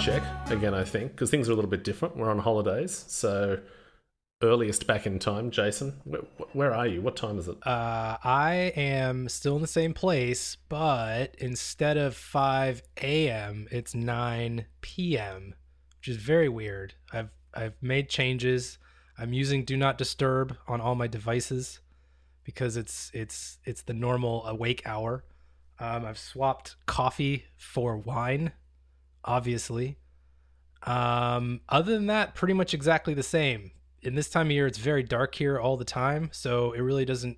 check again, I think, because things are a little bit different. We're on holidays, so earliest back in time. Jason, where, where are you? What time is it? Uh, I am still in the same place, but instead of 5 a.m., it's 9 p.m., which is very weird. I've I've made changes. I'm using Do Not Disturb on all my devices because it's it's it's the normal awake hour. Um, I've swapped coffee for wine, obviously. Um, other than that, pretty much exactly the same. In this time of year, it's very dark here all the time, so it really doesn't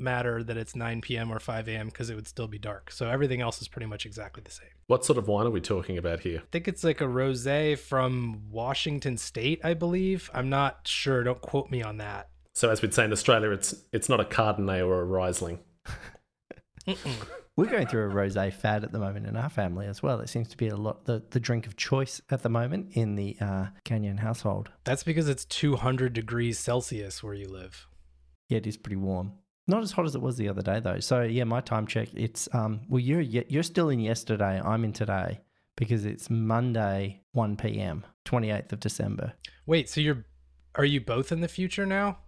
matter that it's 9 p.m. or 5 a.m. because it would still be dark. So everything else is pretty much exactly the same. What sort of wine are we talking about here? I think it's like a rosé from Washington State, I believe. I'm not sure. Don't quote me on that. So, as we'd say in Australia, it's it's not a Chardonnay or a Riesling. We're going through a rosé fad at the moment in our family as well. It seems to be a lot the, the drink of choice at the moment in the uh, Canion household. That's because it's 200 degrees Celsius where you live. Yeah, it is pretty warm. Not as hot as it was the other day though. So yeah, my time check. It's um. Well, you're you're still in yesterday. I'm in today because it's Monday 1 p.m. 28th of December. Wait, so you're are you both in the future now?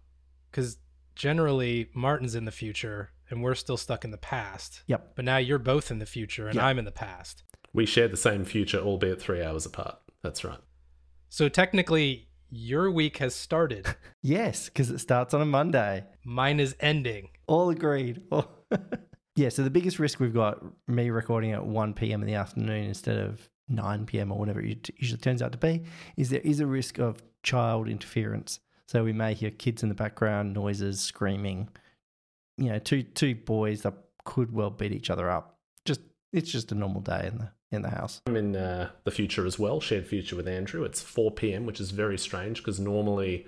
Because generally Martin's in the future and we're still stuck in the past. Yep. But now you're both in the future and Yep. I'm in the past. We share the same future, albeit three hours apart. That's right. So technically, your week has started. Yes, because it starts on a Monday. Mine is ending. All agreed. Yeah, so the biggest risk we've got, me recording at 1 p.m. in the afternoon instead of 9 p.m. or whatever it usually turns out to be, is there is a risk of child interference. So we may hear kids in the background, noises, screaming. You know, two two boys that could well beat each other up. Just it's just a normal day in the in the house. I'm in uh, the future as well, shared future with Andrew. It's 4 p.m., which is very strange because normally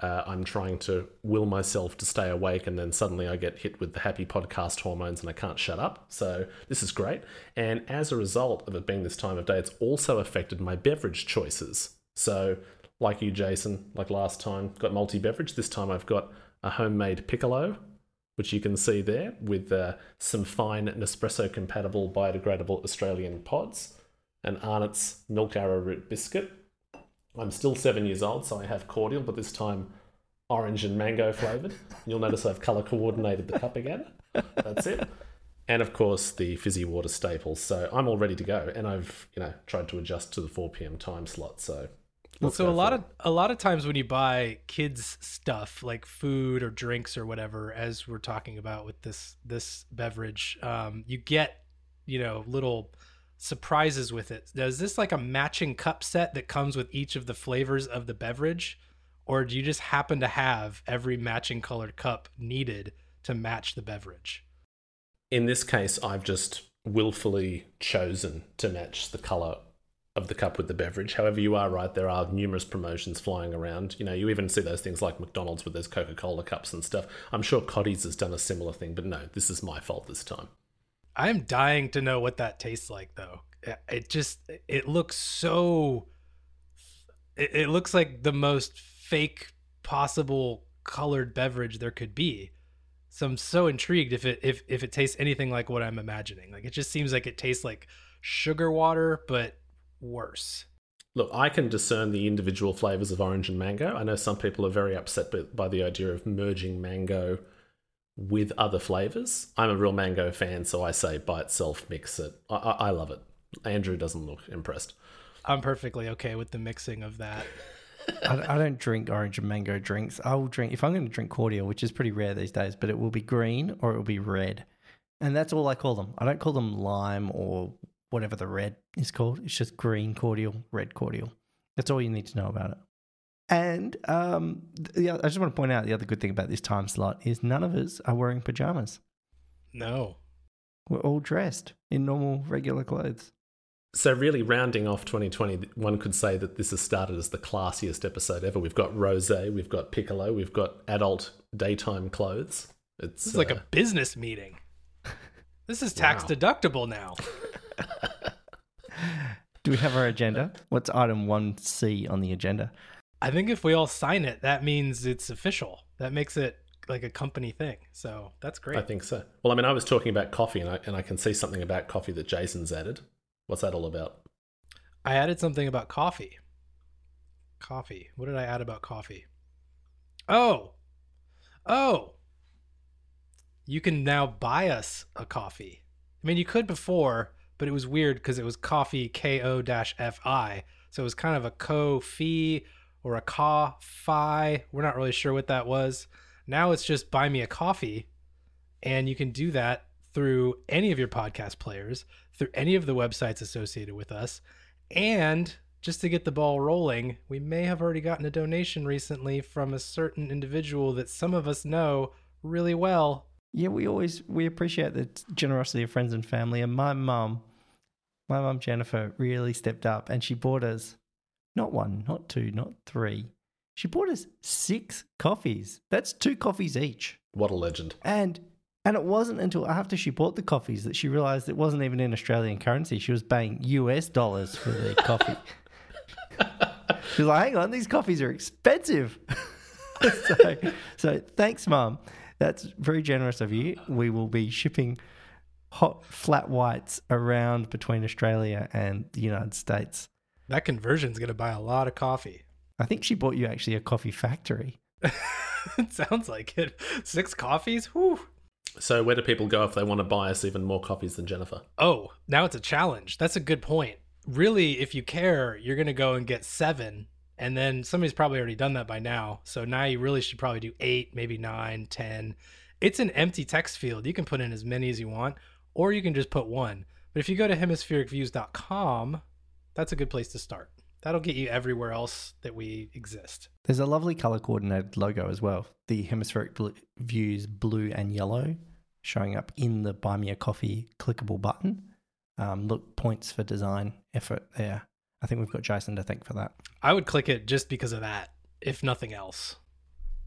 uh, I'm trying to will myself to stay awake and then suddenly I get hit with the happy podcast hormones and I can't shut up. So this is great. And as a result of it being this time of day, it's also affected my beverage choices. So, like you, Jason, like last time, got multi beverage. This time I've got a homemade piccolo, which you can see there with uh, some fine Nespresso compatible biodegradable Australian pods, and Arnott's milk arrowroot biscuit. I'm still seven years old, so I have cordial, but this time orange and mango flavored. You'll notice I've color coordinated the cup again. That's it. And of course, the fizzy water staples. So I'm all ready to go, and I've you know tried to adjust to the 4 p.m. time slot. So let's so a lot of a lot of times when you buy kids stuff like food or drinks or whatever, as we're talking about with this this beverage, um, you get you know little surprises with it. Now, Is this like a matching cup set that comes with each of the flavors of the beverage, or do you just happen to have every matching colored cup needed to match the beverage? in this case, I've just willfully chosen to match the color of the cup with the beverage. However, you are right, there are numerous promotions flying around. You know, you even see those things like McDonald's with those Coca Cola cups and stuff. I'm sure Cottee's has done a similar thing, but no, this is my fault this time. I am dying to know what that tastes like though. It- just it looks so it looks like the most fake possible colored beverage there could be. So I'm so intrigued if it if if it tastes anything like what I'm imagining. Like it just seems like it tastes like sugar water but worse. Look, I can discern the individual flavors of orange and mango. I know some people are very upset by, by the idea of merging mango with other flavors. I'm a real mango fan, so I say by itself, mix it. I, I, I love it. Andrew doesn't look impressed. I'm perfectly okay with the mixing of that. I, I don't drink orange and mango drinks. I will drink if I'm going to drink cordial, which is pretty rare these days, but it will be green or it will be red, and that's all I call them. I don't call them lime or whatever the red is called. It's just green cordial, red cordial. That's all you need to know about it. And um, the, I just want to point out the other good thing about this time slot is none of us are wearing pajamas. No. We're all dressed in normal, regular clothes. So, really, rounding off 2020, one could say that this has started as the classiest episode ever. We've got rose, we've got piccolo, we've got adult daytime clothes. It's This is like uh, a business meeting. This is tax Wow. deductible now. Do we have our agenda? What's item 1C on the agenda? I think if we all sign it, that means it's official. That makes it like a company thing. So that's great. I think so. Well, I mean, I was talking about coffee, and I and I can see something about coffee that Jason's added. What's that all about? I added something about coffee. Coffee. What did I add about coffee? Oh. Oh. You can now buy us a coffee. I mean, you could before, but it was weird because it was coffee ko dash fi. So it was kind of a co fee or a ca fi. We're not really sure what that was. Now it's just buy me a coffee. And you can do that through any of your podcast players, through any of the websites associated with us. And just to get the ball rolling, we may have already gotten a donation recently from a certain individual that some of us know really well. Yeah, we always we appreciate the generosity of friends and family. And my mum, my mum Jennifer, really stepped up, and she bought us not one, not two, not three. She bought us six coffees. That's two coffees each. What a legend. And and it wasn't until after she bought the coffees that she realized it wasn't even in Australian currency. She was paying US dollars for the coffee. She's like, hang on, these coffees are expensive. so, so thanks, Mum. That's very generous of you. We will be shipping hot flat whites around between Australia and the United States. That conversion's going to buy a lot of coffee. I think she bought you actually a coffee factory. it sounds like it. Six coffees? Whew. So, where do people go if they want to buy us even more coffees than Jennifer? Oh, now it's a challenge. That's a good point. Really, if you care, you're going to go and get seven. And then somebody's probably already done that by now. So now you really should probably do eight, maybe nine, ten. It's an empty text field. You can put in as many as you want, or you can just put one. But if you go to hemisphericviews.com, that's a good place to start. That'll get you everywhere else that we exist. There's a lovely color coordinated logo as well. The hemispheric bl- views blue and yellow showing up in the Buy Me a Coffee clickable button. Um, look, points for design effort there. I think we've got Jason to thank for that. I would click it just because of that, if nothing else.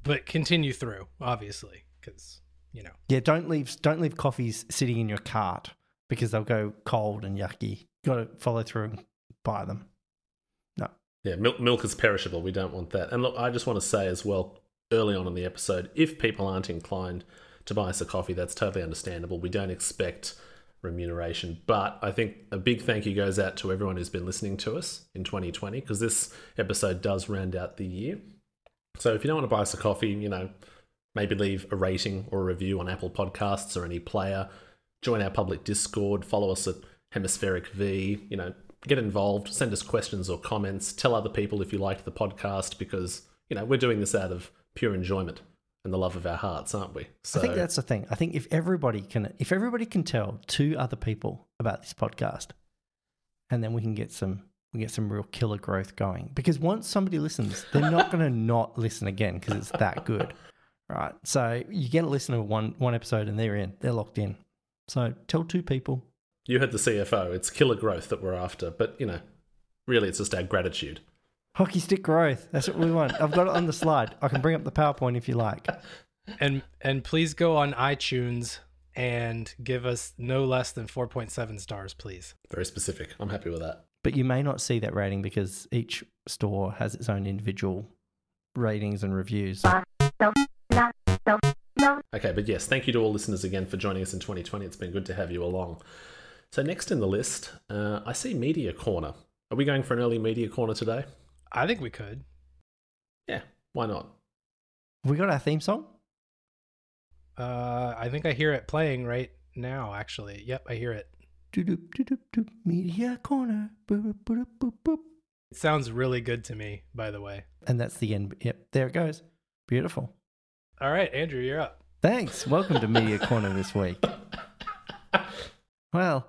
But continue through, obviously, because you know. Yeah, don't leave don't leave coffees sitting in your cart because they'll go cold and yucky. Got to follow through and buy them. No. Yeah, milk, milk is perishable. We don't want that. And look, I just want to say as well, early on in the episode, if people aren't inclined to buy us a coffee, that's totally understandable. We don't expect remuneration. But I think a big thank you goes out to everyone who's been listening to us in 2020 because this episode does round out the year. So if you don't want to buy us a coffee, you know, maybe leave a rating or a review on Apple Podcasts or any player. Join our public Discord, follow us at Hemispheric V, you know, get involved, send us questions or comments, tell other people if you liked the podcast because, you know, we're doing this out of pure enjoyment and the love of our hearts, aren't we? So I think that's the thing. I think if everybody can if everybody can tell two other people about this podcast, and then we can get some we get some real killer growth going. Because once somebody listens, they're not going to not listen again because it's that good, right? So you get a listener to one one episode and they're in, they're locked in. So tell two people. You heard the CFO. It's killer growth that we're after, but you know, really, it's just our gratitude. Hockey stick growth. That's what we want. I've got it on the slide. I can bring up the PowerPoint if you like. And and please go on iTunes and give us no less than 4.7 stars, please. Very specific. I'm happy with that. But you may not see that rating because each store has its own individual ratings and reviews. Okay, but yes, thank you to all listeners again for joining us in 2020. It's been good to have you along. So, next in the list, uh, I see Media Corner. Are we going for an early Media Corner today? I think we could. Yeah, why not? We got our theme song? Uh, I think I hear it playing right now, actually. Yep, I hear it. Media corner. Boop, boop, boop, boop. It sounds really good to me, by the way. And that's the end. Yep, there it goes. Beautiful. All right, Andrew, you're up. Thanks. Welcome to Media Corner this week. Well,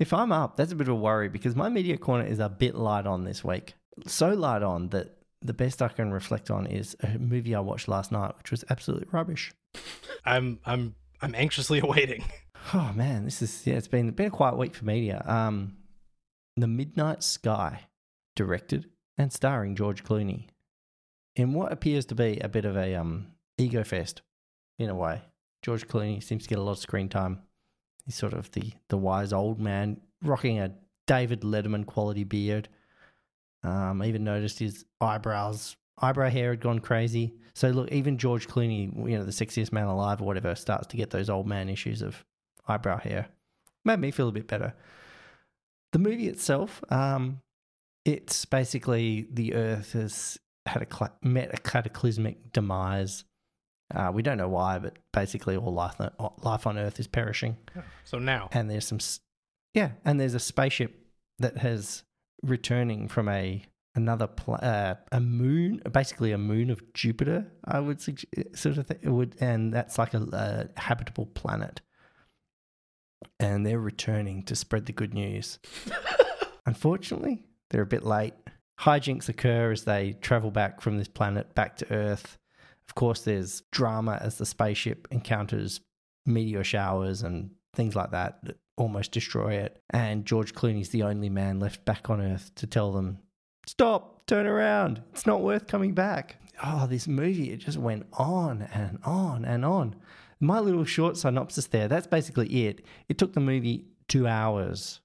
if I'm up, that's a bit of a worry because my Media Corner is a bit light on this week. So light on that the best I can reflect on is a movie I watched last night, which was absolutely rubbish. I'm I'm I'm anxiously awaiting. Oh man, this is yeah, it's been been a quiet week for media. Um, The Midnight Sky, directed and starring George Clooney, in what appears to be a bit of a um ego fest, in a way. George Clooney seems to get a lot of screen time. He's sort of the the wise old man, rocking a David Letterman quality beard. Um, I even noticed his eyebrows, eyebrow hair had gone crazy. So look, even George Clooney, you know, the sexiest man alive or whatever, starts to get those old man issues of eyebrow hair. Made me feel a bit better. The movie itself, um, it's basically the Earth has had a met a cataclysmic demise. Uh, we don't know why, but basically all life life on Earth is perishing. So now, And there's some, yeah, and there's a spaceship that has returning from a another pla- uh, a moon, basically a moon of Jupiter. I would suggest, sort of think it would, and that's like a, a habitable planet. And they're returning to spread the good news. Unfortunately, they're a bit late. Hijinks occur as they travel back from this planet back to Earth. Of course, there's drama as the spaceship encounters meteor showers and things like that that almost destroy it. And George Clooney's the only man left back on Earth to tell them, stop, turn around. It's not worth coming back. Oh, this movie, it just went on and on and on. My little short synopsis there, that's basically it. It took the movie two hours,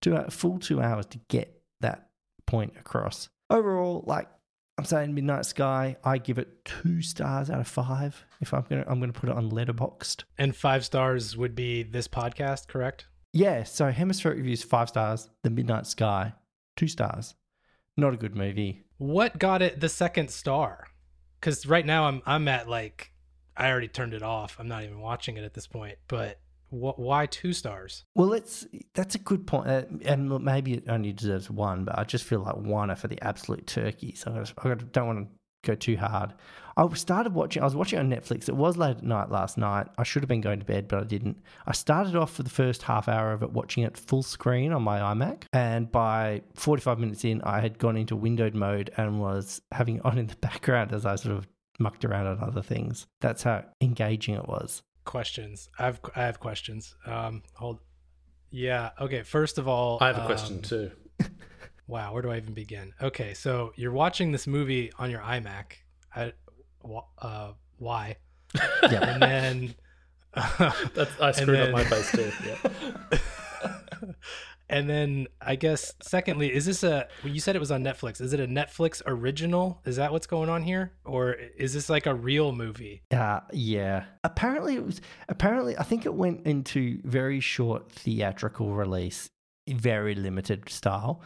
two full two hours to get that point across. Overall, like I'm saying, Midnight Sky, I give it two stars out of five. If I'm gonna, I'm gonna put it on Letterboxd. and five stars would be this podcast, correct? Yeah, so Hemispheric Reviews five stars. The Midnight Sky two stars. Not a good movie. What got it the second star? Because right now I'm I'm at like I already turned it off. I'm not even watching it at this point. But why two stars? Well, let's. That's a good point, uh, and maybe it only deserves one, but I just feel like one for the absolute turkeys. I, gotta, I don't want to go too hard. I started watching. I was watching on Netflix. It was late at night last night. I should have been going to bed, but I didn't. I started off for the first half hour of it watching it full screen on my iMac, and by forty-five minutes in, I had gone into windowed mode and was having it on in the background as I sort of mucked around on other things. That's how engaging it was. Questions. I've I have questions. Um, hold. Yeah. Okay. First of all, I have a question um, too. Wow, where do I even begin? Okay, so you're watching this movie on your iMac. I, uh, why? Yeah. And then, That's, I screwed then- up my face too. Yeah. And then I guess secondly, is this a? well, You said it was on Netflix. Is it a Netflix original? Is that what's going on here, or is this like a real movie? Uh, yeah. Apparently, it was. Apparently, I think it went into very short theatrical release, very limited style.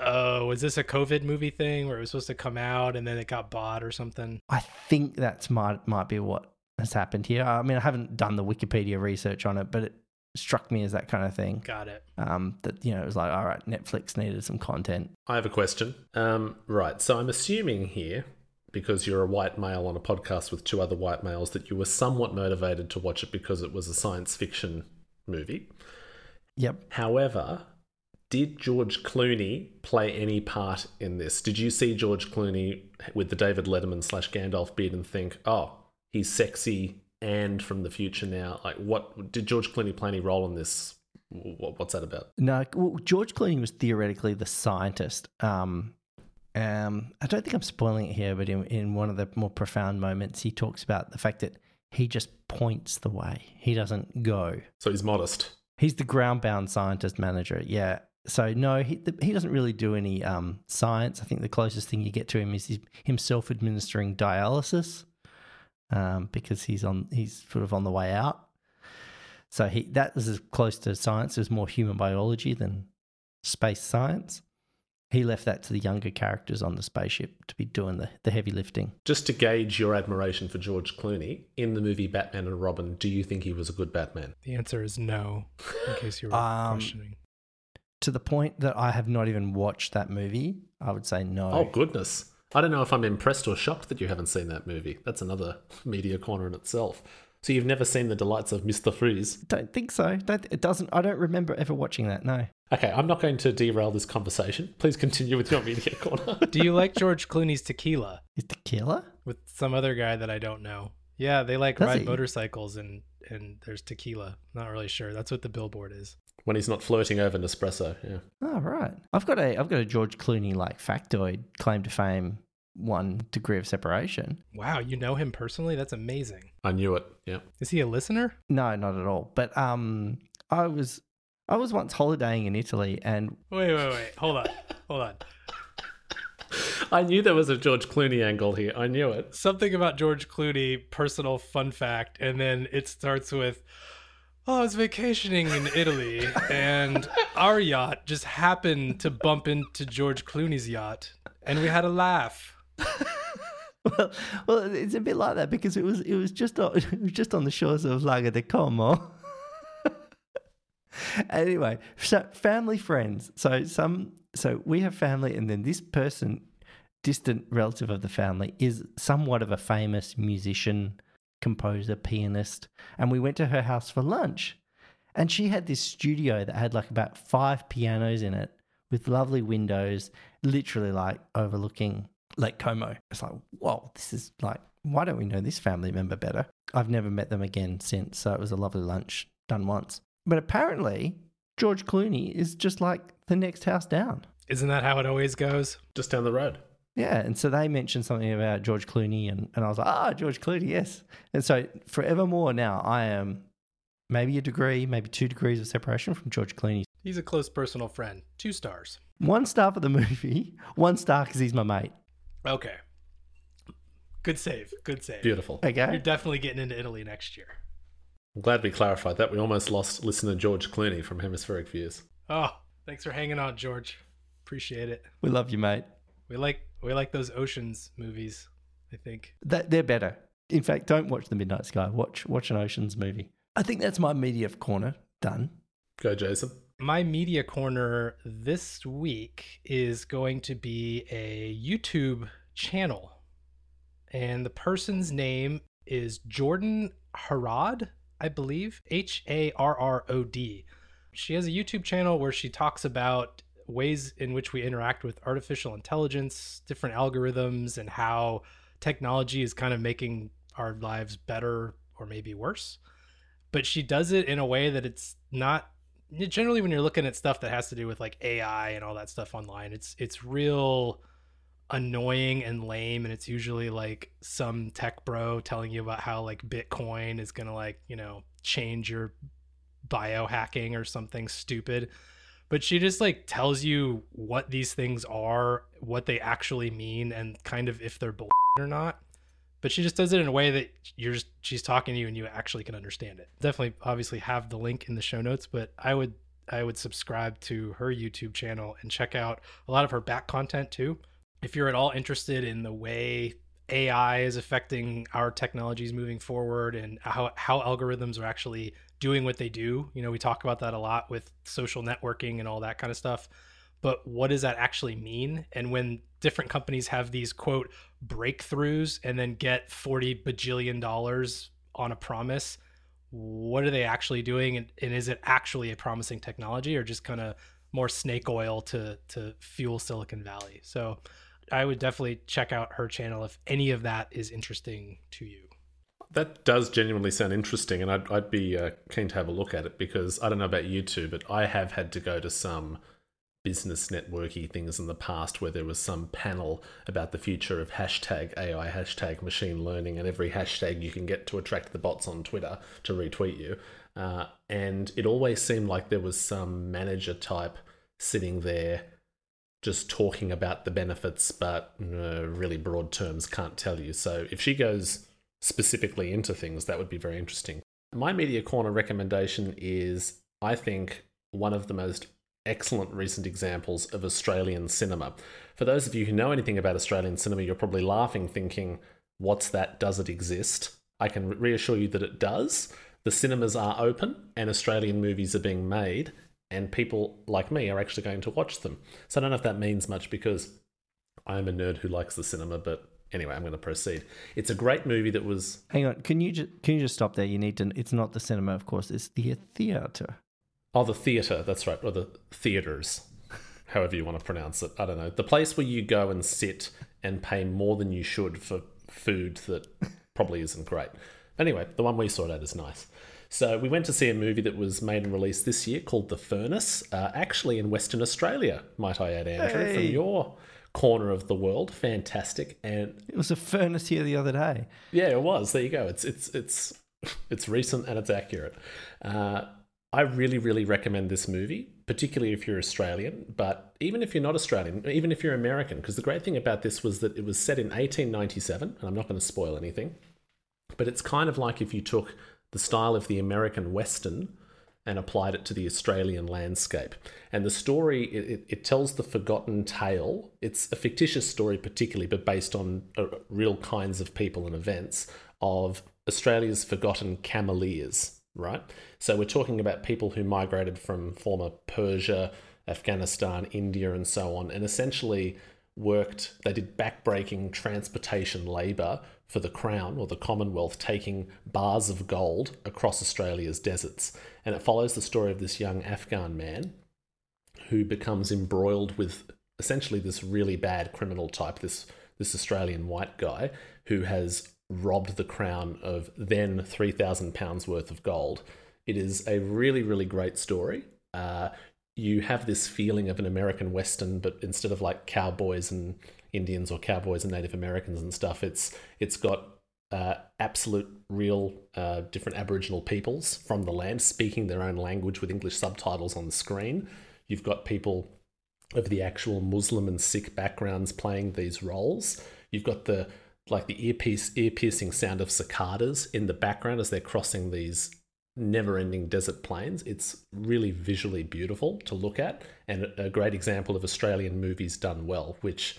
Oh, is this a COVID movie thing where it was supposed to come out and then it got bought or something? I think that's might might be what has happened here. I mean, I haven't done the Wikipedia research on it, but it struck me as that kind of thing. Got it. Um, that you know, it was like, all right, Netflix needed some content. I have a question. Um, right. So I'm assuming here, because you're a white male on a podcast with two other white males, that you were somewhat motivated to watch it because it was a science fiction movie. Yep. However, did George Clooney play any part in this? Did you see George Clooney with the David Letterman slash Gandalf beard and think, oh, he's sexy and from the future now? Like, what did George Clooney play any role in this? What, what's that about? No, well, George Clooney was theoretically the scientist. Um, um, I don't think I'm spoiling it here, but in, in one of the more profound moments, he talks about the fact that he just points the way. He doesn't go. So he's modest. He's the ground bound scientist manager. Yeah. So no, he he doesn't really do any um, science. I think the closest thing you get to him is himself administering dialysis, um, because he's on he's sort of on the way out. So he that was as close to science as more human biology than space science. He left that to the younger characters on the spaceship to be doing the, the heavy lifting. Just to gauge your admiration for George Clooney, in the movie Batman and Robin, do you think he was a good Batman? The answer is no, in case you were Um, questioning. To the point that I have not even watched that movie, I would say no. Oh, goodness. I don't know if I'm impressed or shocked that you haven't seen that movie. That's another media corner in itself. So you've never seen the delights of Mr. Freeze? Don't think so. Don't, it doesn't. I don't remember ever watching that. No. Okay, I'm not going to derail this conversation. Please continue with your media corner. Do you like George Clooney's Tequila Is tequila? with some other guy that I don't know? Yeah, they like Does ride he? motorcycles and and there's tequila. Not really sure. That's what the billboard is. When he's not flirting over Nespresso, yeah. Oh right. I've got a I've got a George Clooney like factoid claim to fame, one degree of separation. Wow, you know him personally? That's amazing. I knew it, yeah. Is he a listener? No, not at all. But um, I was I was once holidaying in Italy, and Wait, wait, wait. Hold on. Hold on. I knew there was a George Clooney angle here. I knew it. Something about George Clooney, personal fun fact, and then it starts with Well, I was vacationing in Italy, and our yacht just happened to bump into George Clooney's yacht, and we had a laugh. well, well, it's a bit like that because it was it was just on, it was just on the shores of Lago di Como. anyway, so family friends. So some so we have family, and then this person, distant relative of the family, is somewhat of a famous musician, composer, pianist, and we went to her house for lunch, and she had this studio that had like about five pianos in it with lovely windows, literally like overlooking Lake Como. It's like, whoa, this is like, why don't we know this family member better? I've never met them again since, so it was a lovely lunch done once. But apparently, George Clooney is just like the next house down. Isn't that how it always goes? Just down the road. Yeah, and so they mentioned something about George Clooney, and, and I was like, ah, George Clooney, yes. And so forevermore now, I am maybe a degree, maybe two degrees of separation from George Clooney. He's a close personal friend. Two stars. One star for the movie, one star because he's my mate. Okay. Good save. Good save. Beautiful. Okay. You're definitely getting into Italy next year. I'm glad we clarified that. We almost lost listener George Clooney from Hemispheric Views. Oh, thanks for hanging on, George. Appreciate it. We love you, mate. We like we like those oceans movies. I think that they're better. In fact, don't watch the Midnight Sky. Watch watch an oceans movie. I think that's my media corner done. Go, Jason. My media corner this week is going to be a YouTube channel, and the person's name is Jordan Harrod, I believe, H A R R O D. She has a YouTube channel where she talks about ways in which we interact with artificial intelligence, different algorithms, and how technology is kind of making our lives better or maybe worse. But she does it in a way that it's not generally when you're looking at stuff that has to do with like AI and all that stuff online, it's it's real annoying and lame and it's usually like some tech bro telling you about how like Bitcoin is going to like, you know, change your biohacking or something stupid but she just like tells you what these things are, what they actually mean, and kind of if they're bull or not. But she just does it in a way that you're just she's talking to you and you actually can understand it. Definitely, obviously, have the link in the show notes, but I would I would subscribe to her YouTube channel and check out a lot of her back content too. If you're at all interested in the way AI is affecting our technologies moving forward and how, how algorithms are actually doing what they do. You know, we talk about that a lot with social networking and all that kind of stuff. But what does that actually mean? And when different companies have these quote breakthroughs and then get 40 bajillion dollars on a promise, what are they actually doing? And, and is it actually a promising technology or just kind of more snake oil to, to fuel Silicon Valley? So I would definitely check out her channel if any of that is interesting to you. That does genuinely sound interesting, and I'd, I'd be uh, keen to have a look at it because I don't know about you two, but I have had to go to some business networky things in the past where there was some panel about the future of hashtag AI, hashtag machine learning, and every hashtag you can get to attract the bots on Twitter to retweet you. Uh, and it always seemed like there was some manager type sitting there just talking about the benefits, but uh, really broad terms can't tell you. So if she goes specifically into things, that would be very interesting. My media corner recommendation is, I think, one of the most excellent recent examples of Australian cinema. For those of you who know anything about Australian cinema, you're probably laughing, thinking, What's that? Does it exist? I can reassure you that it does. The cinemas are open and Australian movies are being made, and people like me are actually going to watch them. So I don't know if that means much because I'm a nerd who likes the cinema, but anyway, I'm going to proceed. It's a great movie that was. Hang on, can you just can you just stop there? You need to. It's not the cinema, of course. It's the theater. Oh, the theater. That's right, or the theaters, however you want to pronounce it. I don't know. The place where you go and sit and pay more than you should for food that probably isn't great. Anyway, the one we saw at is nice. So we went to see a movie that was made and released this year called The Furnace, uh, actually in Western Australia, might I add, Andrew, hey. from your corner of the world. Fantastic, and it was a furnace here the other day. Yeah, it was. There you go. It's it's it's it's recent and it's accurate. Uh, I really, really recommend this movie, particularly if you're Australian, but even if you're not Australian, even if you're American, because the great thing about this was that it was set in 1897, and I'm not going to spoil anything, but it's kind of like if you took the style of the American Western and applied it to the Australian landscape. And the story, it, it, tells the forgotten tale. It's a fictitious story, particularly, but based on uh, real kinds of people and events of Australia's forgotten cameleers, right? So we're talking about people who migrated from former Persia, Afghanistan, India, and so on, and essentially worked, they did backbreaking transportation labour for the Crown or the Commonwealth, taking bars of gold across Australia's deserts. And it follows the story of this young Afghan man who becomes embroiled with essentially this really bad criminal type, this, this Australian white guy who has robbed the Crown of then £3,000 worth of gold. It is a really, really great story. Uh, you have this feeling of an American Western, but instead of like cowboys and Indians or cowboys and Native Americans and stuff, it's it's got uh, absolute real uh, different Aboriginal peoples from the land speaking their own language with English subtitles on the screen. You've got people of the actual Muslim and Sikh backgrounds playing these roles. You've got the like the earpiece ear piercing sound of cicadas in the background as they're crossing these never ending desert plains. It's really visually beautiful to look at and a great example of Australian movies done well, which,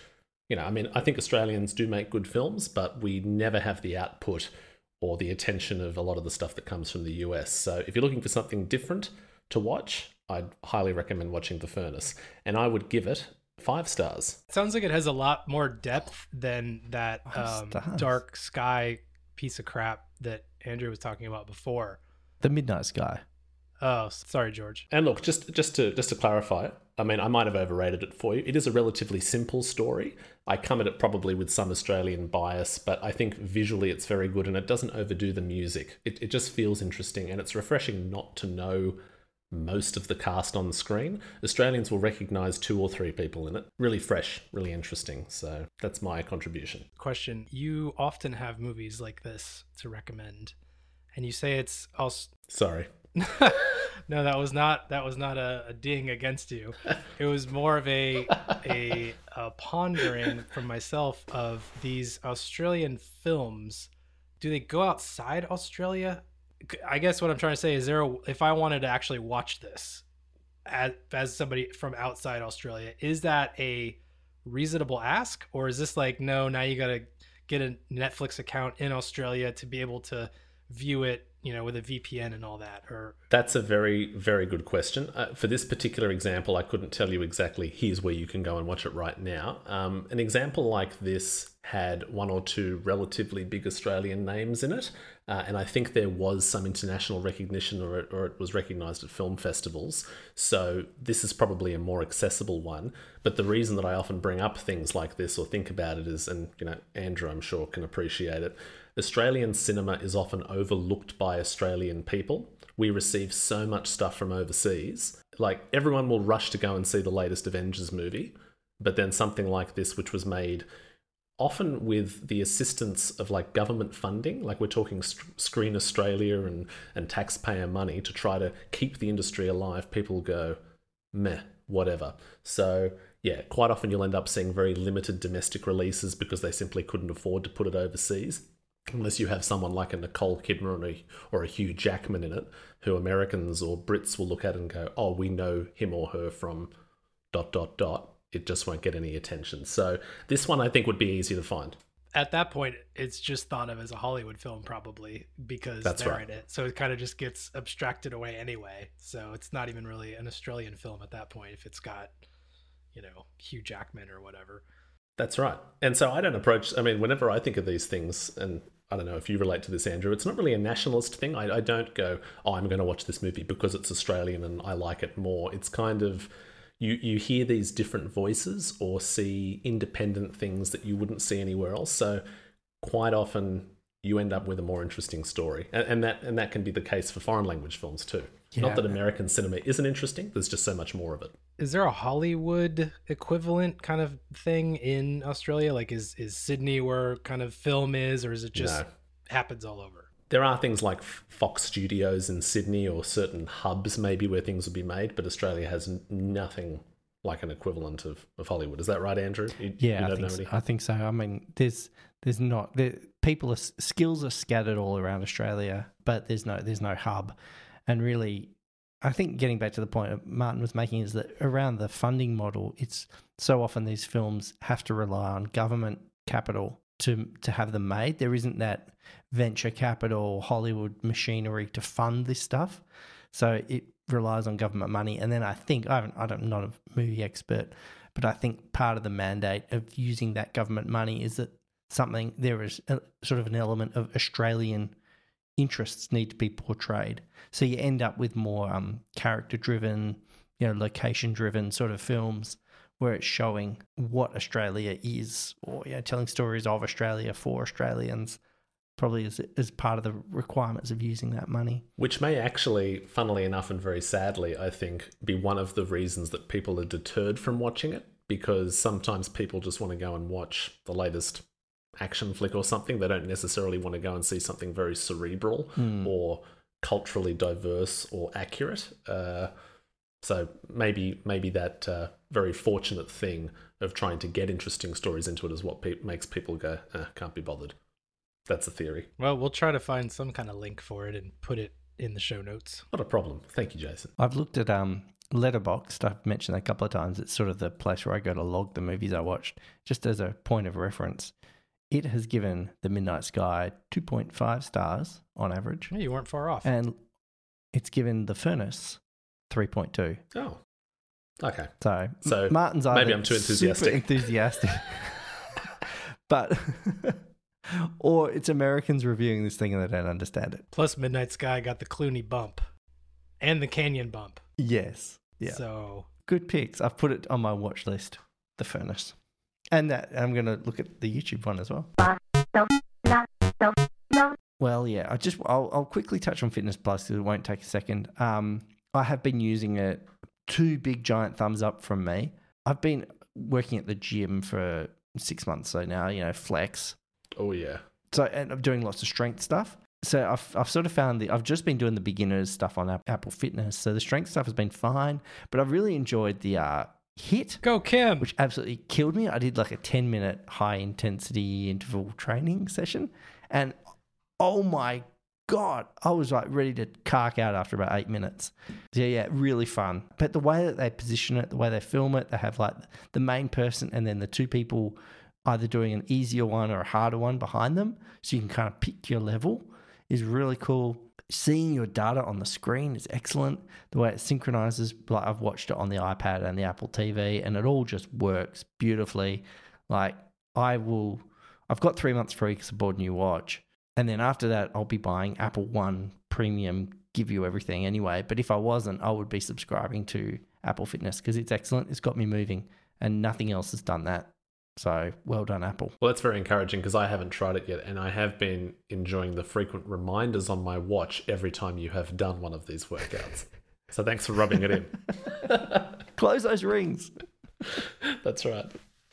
you know, I mean, I think Australians do make good films, but we never have the output or the attention of a lot of the stuff that comes from the US. So if you're looking for something different to watch, I'd highly recommend watching The Furnace. And I would give it five stars. Sounds like it has a lot more depth than that um, dark sky piece of crap that Andrew was talking about before. The Midnight Sky. Oh, sorry, George. And look, just just to just to clarify, I mean, I might have overrated it for you. It is a relatively simple story. I come at it probably with some Australian bias, but I think visually it's very good and it doesn't overdo the music. It, it just feels interesting and it's refreshing not to know most of the cast on the screen. Australians will recognize two or three people in it. Really fresh, really interesting. So that's my contribution. Question You often have movies like this to recommend and you say it's also sorry no that was not that was not a, a, ding against you. It was more of a, a a pondering from myself of these australian films. Do they go outside australia? I guess what i'm trying to say is there a, if i wanted to actually watch this as, as somebody from outside australia is that a reasonable ask? Or is this like no now you gotta get a netflix account in australia to be able to view it you know with a vpn and all that or that's a very very good question. Uh, for this particular example i couldn't tell you exactly. Here's where you can go and watch it right now. Um, an example like this had one or two relatively big australian names in it uh, and i think there was some international recognition or it, or it was recognized at film festivals. So this is probably a more accessible one. But the reason that i often bring up things like this or think about it is and you know andrew i'm sure can appreciate it Australian cinema is often overlooked by Australian people. We receive so much stuff from overseas. Like, everyone will rush to go and see the latest Avengers movie, but then something like this, which was made often with the assistance of like government funding, like we're talking Screen Australia and, and taxpayer money to try to keep the industry alive, people go, meh, whatever. So, yeah, quite often you'll end up seeing very limited domestic releases because they simply couldn't afford to put it overseas unless you have someone like a Nicole Kidman or a, or a Hugh Jackman in it, who Americans or Brits will look at and go, "Oh, we know him or her from dot dot dot." It just won't get any attention. So this one, I think, would be easy to find. At that point, it's just thought of as a Hollywood film, probably because That's they're right. in it. So it kind of just gets abstracted away anyway. So it's not even really an Australian film at that point if it's got, you know, Hugh Jackman or whatever. That's right. And so I don't approach, I mean, whenever I think of these things, and I don't know if you relate to this, Andrew, it's not really a nationalist thing. I, I don't go, oh, I'm going to watch this movie because it's Australian and I like it more. It's kind of, you, you hear these different voices or see independent things that you wouldn't see anywhere else. So quite often you end up with a more interesting story. And, and that, and that can be the case for foreign language films too. Yeah. Not that American cinema isn't interesting, there's just so much more of it is there a Hollywood equivalent kind of thing in Australia? Like, is is Sydney where kind of film is, or is it just no. happens all over? There are things like Fox Studios in Sydney or certain hubs maybe where things would be made, but Australia has nothing like an equivalent of, of Hollywood. Is that right, Andrew? You, yeah, you I, think so. I think so. I mean, there's there's not there, people are skills are scattered all around Australia. but there's no there's no hub, and really, I think getting back to the point Martin was making is that around the funding model, it's so often these films have to rely on government capital to to have them made. There isn't that venture capital, Hollywood machinery to fund this stuff. So it relies on government money. And then I think I haven't, I don't, I'm not a movie expert, but I think part of the mandate of using that government money is that something there is a, sort of an element of Australian interests need to be portrayed. So you end up with more um, character driven, you know, location driven sort of films where it's showing what Australia is, or you know, telling stories of Australia for Australians probably as, as part of the requirements of using that money. Which may actually, funnily enough and very sadly, I think, be one of the reasons that people are deterred from watching it. Because sometimes people just want to go and watch the latest action flick or something. They don't necessarily want to go and see something very cerebral Hmm. or culturally diverse or accurate. Uh, so maybe maybe that uh, very fortunate thing of trying to get interesting stories into it is what pe- makes people go, eh, can't be bothered. That's a theory. Well, we'll try to find some kind of link for it and put it in the show notes. Not a problem. Thank you, Jason. I've looked at um, Letterboxd. I've mentioned that a couple of times. It's sort of the place where I go to log the movies I watched, just as a point of reference. It has given The Midnight Sky 2.5 stars on average, Yeah, you weren't far off. and it's given The Furnace 3.2. Oh, okay. So, So, Martin's maybe I'm too super enthusiastic. enthusiastic, but or it's Americans reviewing this thing and they don't understand it. Plus, Midnight Sky got the Clooney bump and the Canion bump. Yes, yeah, So good picks. I've put it on my watch list. The Furnace, and that I'm going to look at the YouTube one as well. Well, yeah, I just I'll, I'll quickly touch on Fitness Plus because it won't take a second. Um, I have been using it. Two big giant thumbs up from me. I've been working at the gym for six months so now. You know, flex. Oh yeah. So and I'm doing lots of strength stuff. So I've I've sort of found the I've just been doing the beginners stuff on Apple Fitness. So the strength stuff has been fine, but I've really enjoyed the uh, hit go, Kim. which absolutely killed me. I did like a 10 minute high intensity interval training session. And oh my God, I was like ready to cark out after about eight minutes. Yeah, yeah, really fun. But the way that they position it, the way they film it, they have like the main person and then the two people either doing an easier one or a harder one behind them. So you can kind of pick your level is really cool. Seeing your data on the screen is excellent. The way it synchronizes, like I've watched it on the iPad and the Apple TV, and it all just works beautifully. Like I will, I've got three months free because I bought a new watch, and then after that, I'll be buying Apple One Premium, give you everything anyway. But if I wasn't, I would be subscribing to Apple Fitness because it's excellent. It's got me moving, and nothing else has done that. So well done, Apple. Well, that's very encouraging because I haven't tried it yet, and I have been enjoying the frequent reminders on my watch every time you have done one of these workouts. so thanks for rubbing it in. Close those rings. that's right.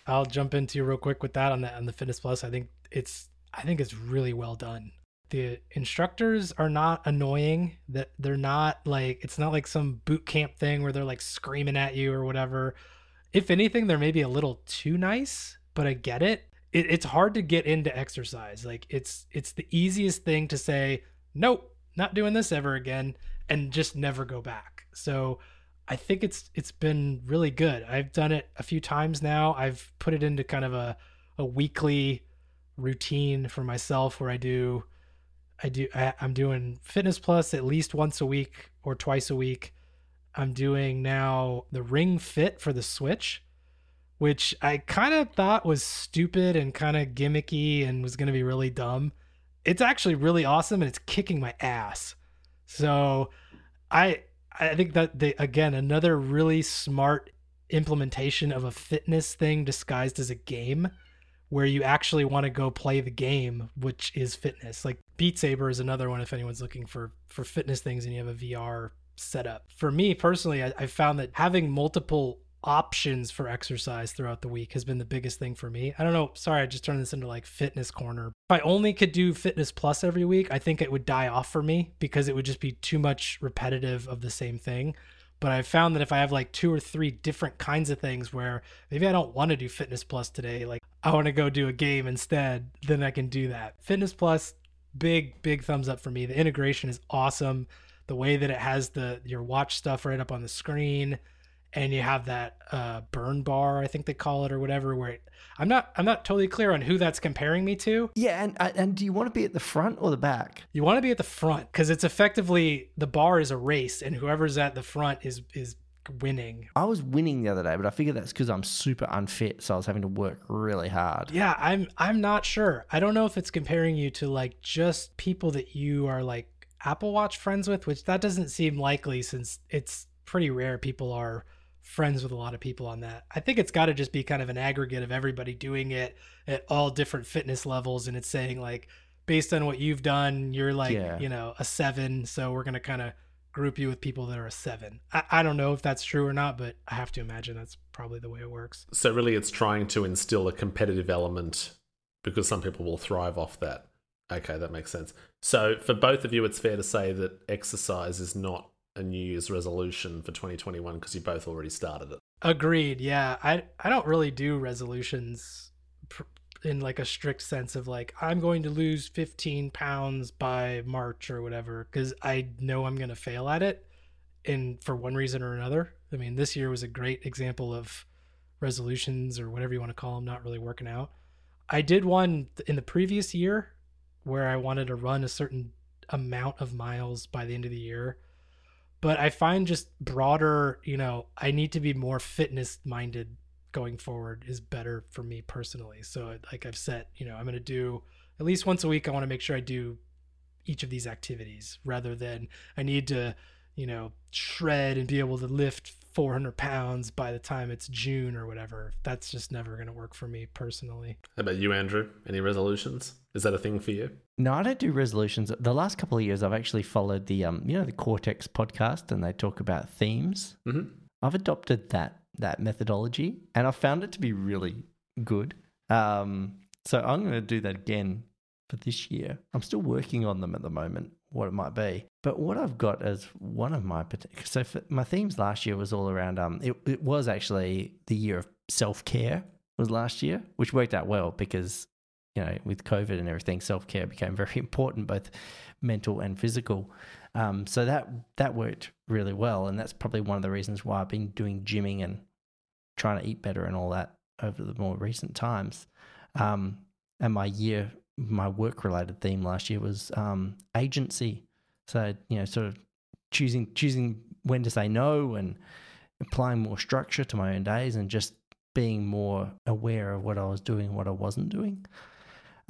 I'll jump into you real quick with that on the on the Fitness Plus. I think it's I think it's really well done. The instructors are not annoying. That they're not like it's not like some boot camp thing where they're like screaming at you or whatever. If anything, they're maybe a little too nice, but I get it. it. It's hard to get into exercise. Like it's it's the easiest thing to say, nope, not doing this ever again, and just never go back. So I think it's it's been really good. I've done it a few times now. I've put it into kind of a a weekly routine for myself where I do I do I, I'm doing Fitness Plus at least once a week or twice a week. I'm doing now the Ring Fit for the Switch, which I kind of thought was stupid and kind of gimmicky and was going to be really dumb. It's actually really awesome and it's kicking my ass. So I I think that they again another really smart implementation of a fitness thing disguised as a game where you actually want to go play the game which is fitness. Like Beat Saber is another one if anyone's looking for for fitness things and you have a VR setup. For me personally, I, I found that having multiple options for exercise throughout the week has been the biggest thing for me. I don't know, sorry, I just turned this into like fitness corner. If I only could do fitness plus every week, I think it would die off for me because it would just be too much repetitive of the same thing. But I've found that if I have like two or three different kinds of things where maybe I don't want to do fitness plus today, like I want to go do a game instead, then I can do that. Fitness plus big big thumbs up for me. The integration is awesome. The way that it has the your watch stuff right up on the screen, and you have that uh, burn bar, I think they call it or whatever. Where it, I'm not I'm not totally clear on who that's comparing me to. Yeah, and uh, and do you want to be at the front or the back? You want to be at the front because it's effectively the bar is a race, and whoever's at the front is is winning. I was winning the other day, but I figured that's because I'm super unfit, so I was having to work really hard. Yeah, I'm I'm not sure. I don't know if it's comparing you to like just people that you are like Apple Watch friends with, which that doesn't seem likely since it's pretty rare people are friends with a lot of people on that. I think it's got to just be kind of an aggregate of everybody doing it at all different fitness levels and it's saying like based on what you've done, you're like, Yeah. you know, a 7, so we're going to kind of group you with people that are a 7. I, I don't know if that's true or not, but I have to imagine that's probably the way it works. So really, it's trying to instill a competitive element because some people will thrive off that. Okay, that makes sense. So for both of you, it's fair to say that exercise is not a New Year's resolution for 2021 because you both already started it. Agreed. Yeah, I I don't really do resolutions pr- in like a strict sense of like I'm going to lose 15 pounds by March or whatever because I know I'm going to fail at it, and for one reason or another. I mean, this year was a great example of resolutions or whatever you want to call them not really working out. I did one in the previous year where I wanted to run a certain amount of miles by the end of the year but I find just broader, you know, I need to be more fitness minded going forward is better for me personally. So like I've set, you know, I'm going to do at least once a week I want to make sure I do each of these activities rather than I need to, you know, shred and be able to lift 400 pounds by the time it's June or whatever. That's just never going to work for me personally. How about you, Andrew? Any resolutions? Is that a thing for you? No, I don't do resolutions. The last couple of years, I've actually followed the um, you know, the Cortex podcast, and they talk about themes. hmm I've adopted that that methodology, and I found it to be really good. Um, so I'm going to do that again for this year. I'm still working on them at the moment, what it might be. But what I've got as one of my so for my themes last year was all around. Um, it, it was actually the year of self care was last year, which worked out well because you know with COVID and everything, self care became very important, both mental and physical. Um, so that that worked really well, and that's probably one of the reasons why I've been doing gymming and trying to eat better and all that over the more recent times. Um, and my year, my work related theme last year was um, agency. So you know, sort of choosing choosing when to say no and applying more structure to my own days and just being more aware of what I was doing and what I wasn't doing.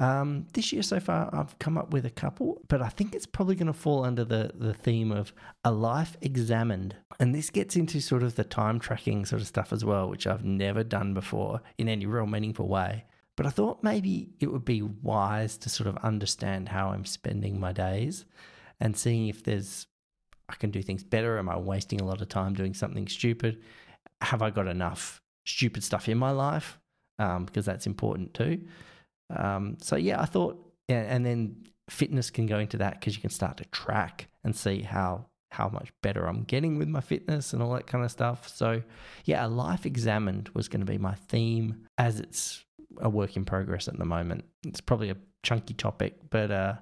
Um, this year so far, I've come up with a couple, but I think it's probably going to fall under the, the theme of a life examined. And this gets into sort of the time tracking sort of stuff as well, which I've never done before in any real meaningful way. But I thought maybe it would be wise to sort of understand how I'm spending my days and seeing if there's, I can do things better. Am I wasting a lot of time doing something stupid? Have I got enough stupid stuff in my life? Um, because that's important too. Um, so yeah, I thought, and then fitness can go into that because you can start to track and see how how much better I'm getting with my fitness and all that kind of stuff. So yeah, a life examined was going to be my theme as it's a work in progress at the moment. It's probably a chunky topic, but uh,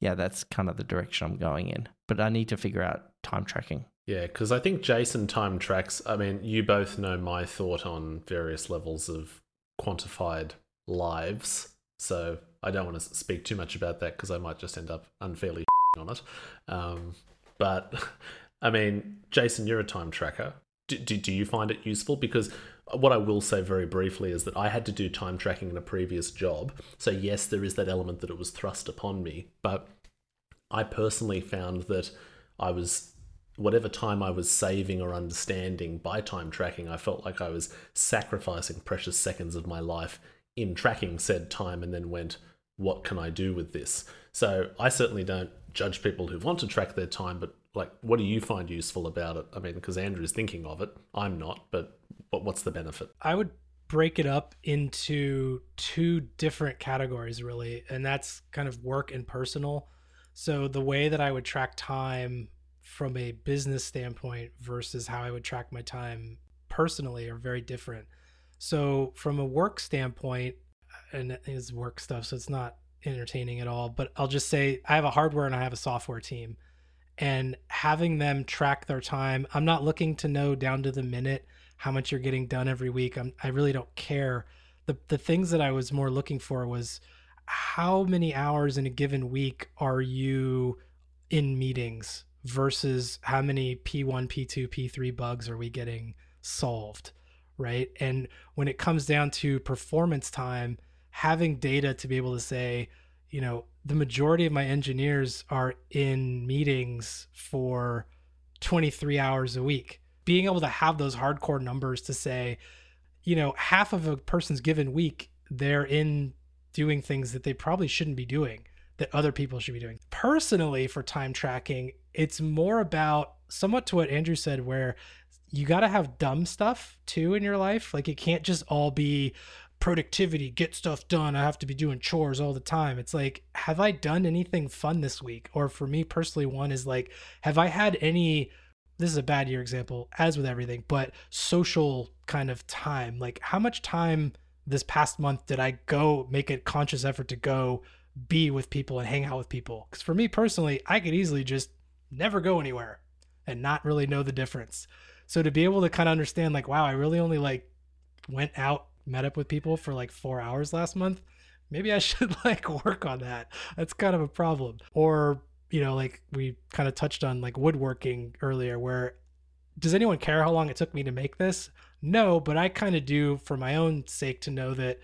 yeah, that's kind of the direction I'm going in. But I need to figure out time tracking. Yeah, because I think Jason time tracks. I mean, you both know my thought on various levels of quantified lives. So I don't want to speak too much about that because I might just end up unfairly on it. Um, but I mean, Jason, you're a time tracker. Do, do, do you find it useful? Because what I will say very briefly is that I had to do time tracking in a previous job. So, yes, there is that element that it was thrust upon me. But I personally found that I was, whatever time I was saving or understanding by time tracking, I felt like I was sacrificing precious seconds of my life in tracking said time and then went, what can I do with this? So I certainly don't judge people who want to track their time, but like, what do you find useful about it? I mean, because Andrew's thinking of it, I'm not, but what, what's the benefit? I would break it up into two different categories, really, and that's kind of work and personal. So the way that I would track time from a business standpoint versus how I would track my time personally are very different. So from a work standpoint, and it is work stuff, so it's not entertaining at all. But I'll just say I have a hardware and I have a software team, and having them track their time. I'm not looking to know down to the minute how much you're getting done every week. I'm, I really don't care. The the things that I was more looking for was how many hours in a given week are you in meetings versus how many P1, P2, P3 bugs are we getting solved, right? And when it comes down to performance time, having data to be able to say, you know, the majority of my engineers are in meetings for 23 hours a week. Being able to have those hardcore numbers to say, you know, half of a person's given week, they're in doing things that they probably shouldn't be doing that other people should be doing. Personally, for time tracking, it's more about somewhat to what Andrew said, where you got to have dumb stuff too in your life. Like it can't just all be productivity, get stuff done. I have to be doing chores all the time. It's like, have I done anything fun this week? Or for me personally, one is like, have I had any, this is a bad year example, as with everything, but social kind of time? Like, how much time this past month did I go make a conscious effort to go be with people and hang out with people? Because for me personally, I could easily just never go anywhere and not really know the difference. So to be able to kind of understand, like, wow, I really only like went out, met up with people for like four hours last month. Maybe I should like work on that. That's kind of a problem. Or, you know, like we kind of touched on like woodworking earlier, where does anyone care how long it took me to make this? No, but I kind of do for my own sake to know that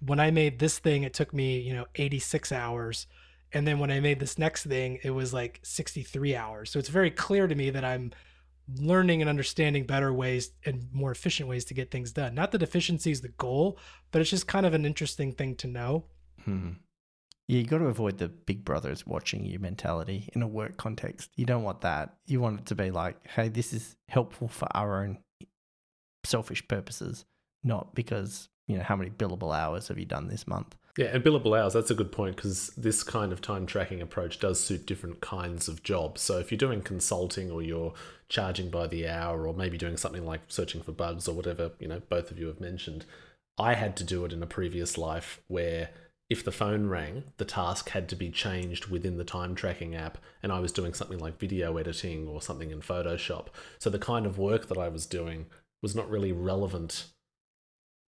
when I made this thing, it took me, you know, 86 hours. And then when I made this next thing, it was like 63 hours. So it's very clear to me that I'm learning and understanding better ways and more efficient ways to get things done. Not that efficiency is the goal, but it's just kind of an interesting thing to know. Hmm. Yeah, you got to avoid the big brothers watching you mentality in a work context. You don't want that. You want it to be like, hey, this is helpful for our own selfish purposes, not because, you know, how many billable hours have you done this month? Yeah, and billable hours, that's a good point because this kind of time tracking approach does suit different kinds of jobs. So if you're doing consulting or you're charging by the hour or maybe doing something like searching for bugs or whatever, you know, both of you have mentioned, I had to do it in a previous life where if the phone rang, the task had to be changed within the time tracking app, and I was doing something like video editing or something in Photoshop. So the kind of work that I was doing was not really relevant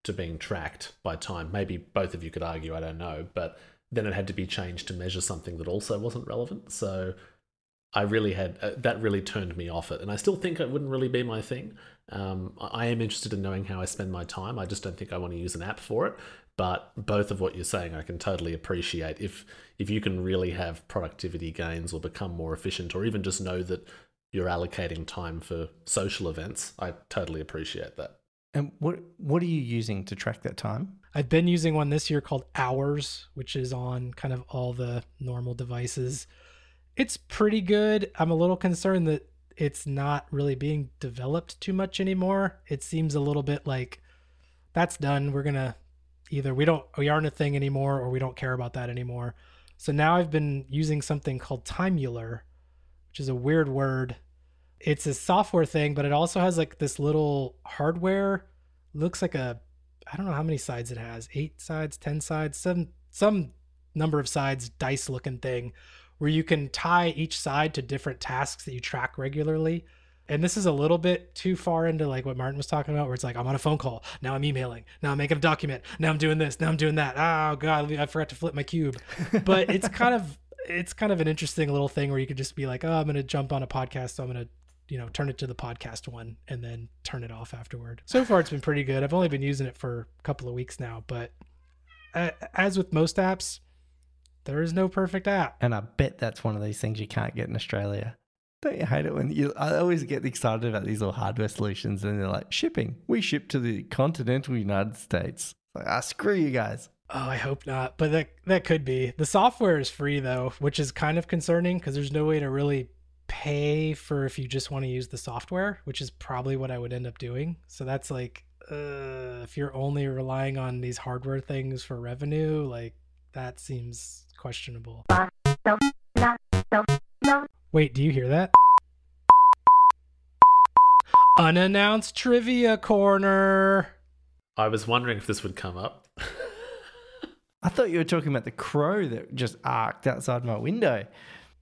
to being tracked by time. Maybe both of you could argue, I don't know, but then it had to be changed to measure something that also wasn't relevant. So I really had uh, that really turned me off it, and I still think it wouldn't really be my thing. Um, I am interested in knowing how I spend my time. I just don't think I want to use an app for it. But both of what you're saying, I can totally appreciate. If if you can really have productivity gains or become more efficient, or even just know that you're allocating time for social events, I totally appreciate that. And what what are you using to track that time? I've been using one this year called Hours, which is on kind of all the normal devices. It's pretty good. I'm a little concerned that it's not really being developed too much anymore. It seems a little bit like that's done. We're to either we don't we aren't a thing anymore or we don't care about that anymore. So now I've been using something called Timeular, which is a weird word. It's a software thing, but it also has like this little hardware. Looks like a I don't know how many sides it has. 8 sides, 10 sides, some some number of sides dice looking thing where you can tie each side to different tasks that you track regularly and this is a little bit too far into like what Martin was talking about, where it's like I'm on a phone call, now I'm emailing, now I'm making a document, now I'm doing this, now I'm doing that. Oh god, I forgot to flip my cube. But it's kind of it's kind of an interesting little thing where you could just be like, oh, I'm gonna jump on a podcast, so I'm gonna you know turn it to the podcast one and then turn it off afterward. So far, it's been pretty good. I've only been using it for a couple of weeks now, but as with most apps, there is no perfect app. And I bet that's one of these things you can't get in Australia. Don't you hate it when you? I always get excited about these little hardware solutions, and they're like shipping. We ship to the continental United States. Like, ah, screw you guys. Oh, I hope not. But that that could be. The software is free though, which is kind of concerning because there's no way to really pay for if you just want to use the software, which is probably what I would end up doing. So that's like, uh, if you're only relying on these hardware things for revenue, like that seems questionable. Wait, do you hear that? Unannounced trivia corner. I was wondering if this would come up. I thought you were talking about the crow that just arced outside my window.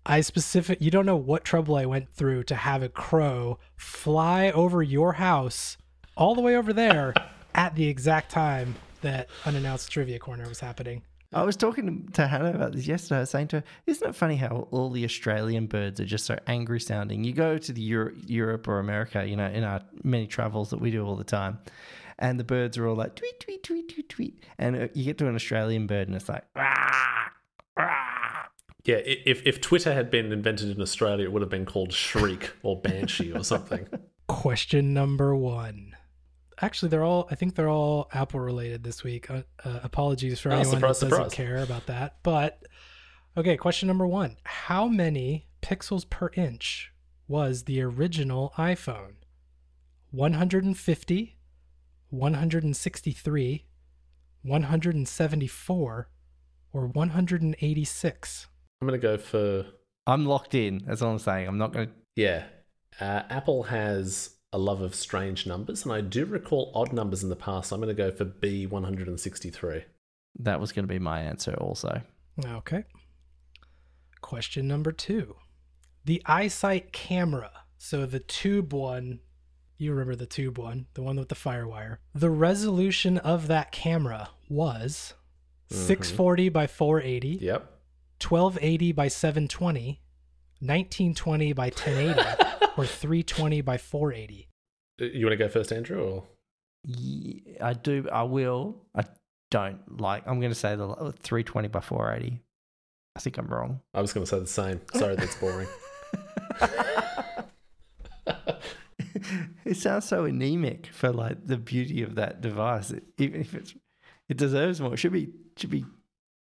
I specific you don't know what trouble I went through to have a crow fly over your house all the way over there at the exact time that unannounced trivia corner was happening. I was talking to Hannah about this yesterday. I was saying to her, "Isn't it funny how all the Australian birds are just so angry sounding? You go to the Euro- Europe or America, you know, in our many travels that we do all the time, and the birds are all like tweet, tweet, tweet, tweet, tweet, and uh, you get to an Australian bird and it's like, "Rah, rah." Yeah, if if Twitter had been invented in Australia, it would have been called Shriek or Banshee or something. Question number one. Actually, they're all. I think they're all Apple related this week. Uh, uh, apologies for Oh, anyone surprise, that doesn't surprise. care about that. But okay, question number one: How many pixels per inch was the original iPhone? 150, 163, 174, or 186? I'm gonna go for I'm locked in. That's all I'm saying. I'm not going to. yeah. Uh, Apple has a love of strange numbers, and I do recall odd numbers in the past. So I'm gonna go for B 163. That was going to be my answer also. Okay. Question number two. The iSight camera. So the tube one, you remember the tube one, the one with the firewire. The resolution of that camera was 640 by 480, Yep. 1280 by 720, 1920 by 1080, or 320 by 480. Uh, You want to go first, Andrew? Or Ye- I do. I will. I don't like. I'm going to say the 320 by 480. I think I'm wrong. I was going to say the same. Sorry, that's boring. it sounds so anemic for like the beauty of that device. Even if it's, it deserves more. It should be should be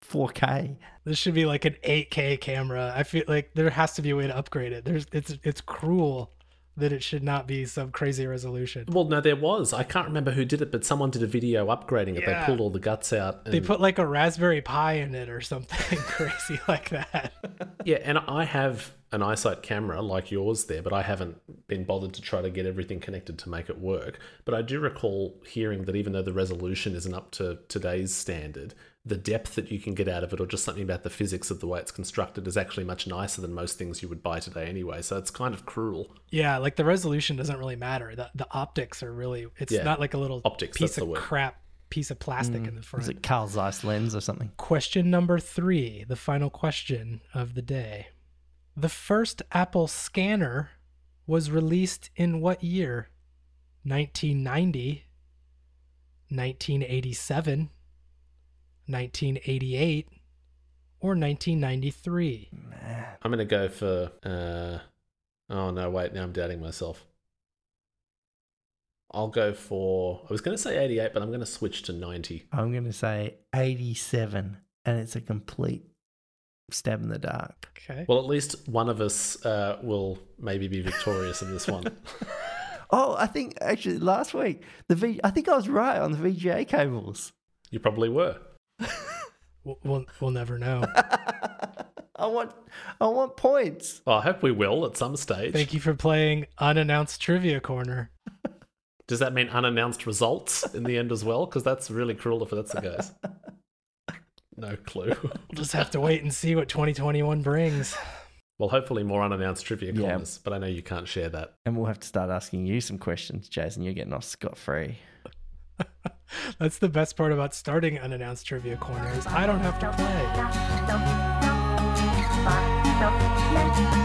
4K. This should be like an 8K camera. I feel like there has to be a way to upgrade it. There's it's it's cruel that it should not be some crazy resolution. Well, no, there was. I can't remember who did it, but someone did a video upgrading it. Yeah. They pulled all the guts out. And, They put like a Raspberry Pi in it or something crazy like that. yeah, and I have an iSight camera like yours there, but I haven't been bothered to try to get everything connected to make it work. But I do recall hearing that even though the resolution isn't up to today's standard, the depth that you can get out of it, or just something about the physics of the way it's constructed, is actually much nicer than most things you would buy today anyway. So it's kind of cruel. Yeah, like the resolution doesn't really matter. The the optics are really it's Yeah. not like a little Optics, piece of crap piece of plastic in the front. Is it Carl Zeiss lens or something? Question number three, the final question of the day. The first Apple scanner was released in what year? 1990, 1987, 1988, or 1993? I'm going to go for. Uh, oh, no, wait. Now I'm doubting myself. I'll go for. I was going to say 88, but I'm going to switch to 90. I'm going to say 87, and it's a complete stab in the dark. Okay. Well, at least one of us uh, will maybe be victorious in this one. Oh, I think actually last week the V. I think I was right on the VGA cables. You probably were. We'll, we'll, we'll never know. I want, I want points. Oh, I hope we will at some stage. Thank you for playing Unannounced Trivia Corner. Does that mean unannounced results in the end as well? Because that's really cruel if that's the case. No clue. We'll just have to wait and see what 2021 brings. Well, hopefully more unannounced trivia Yeah. corners, but I know you can't share that. And we'll have to start asking you some questions, Jason. You're getting off scot free. That's the best part about starting unannounced trivia corners. I don't have to play.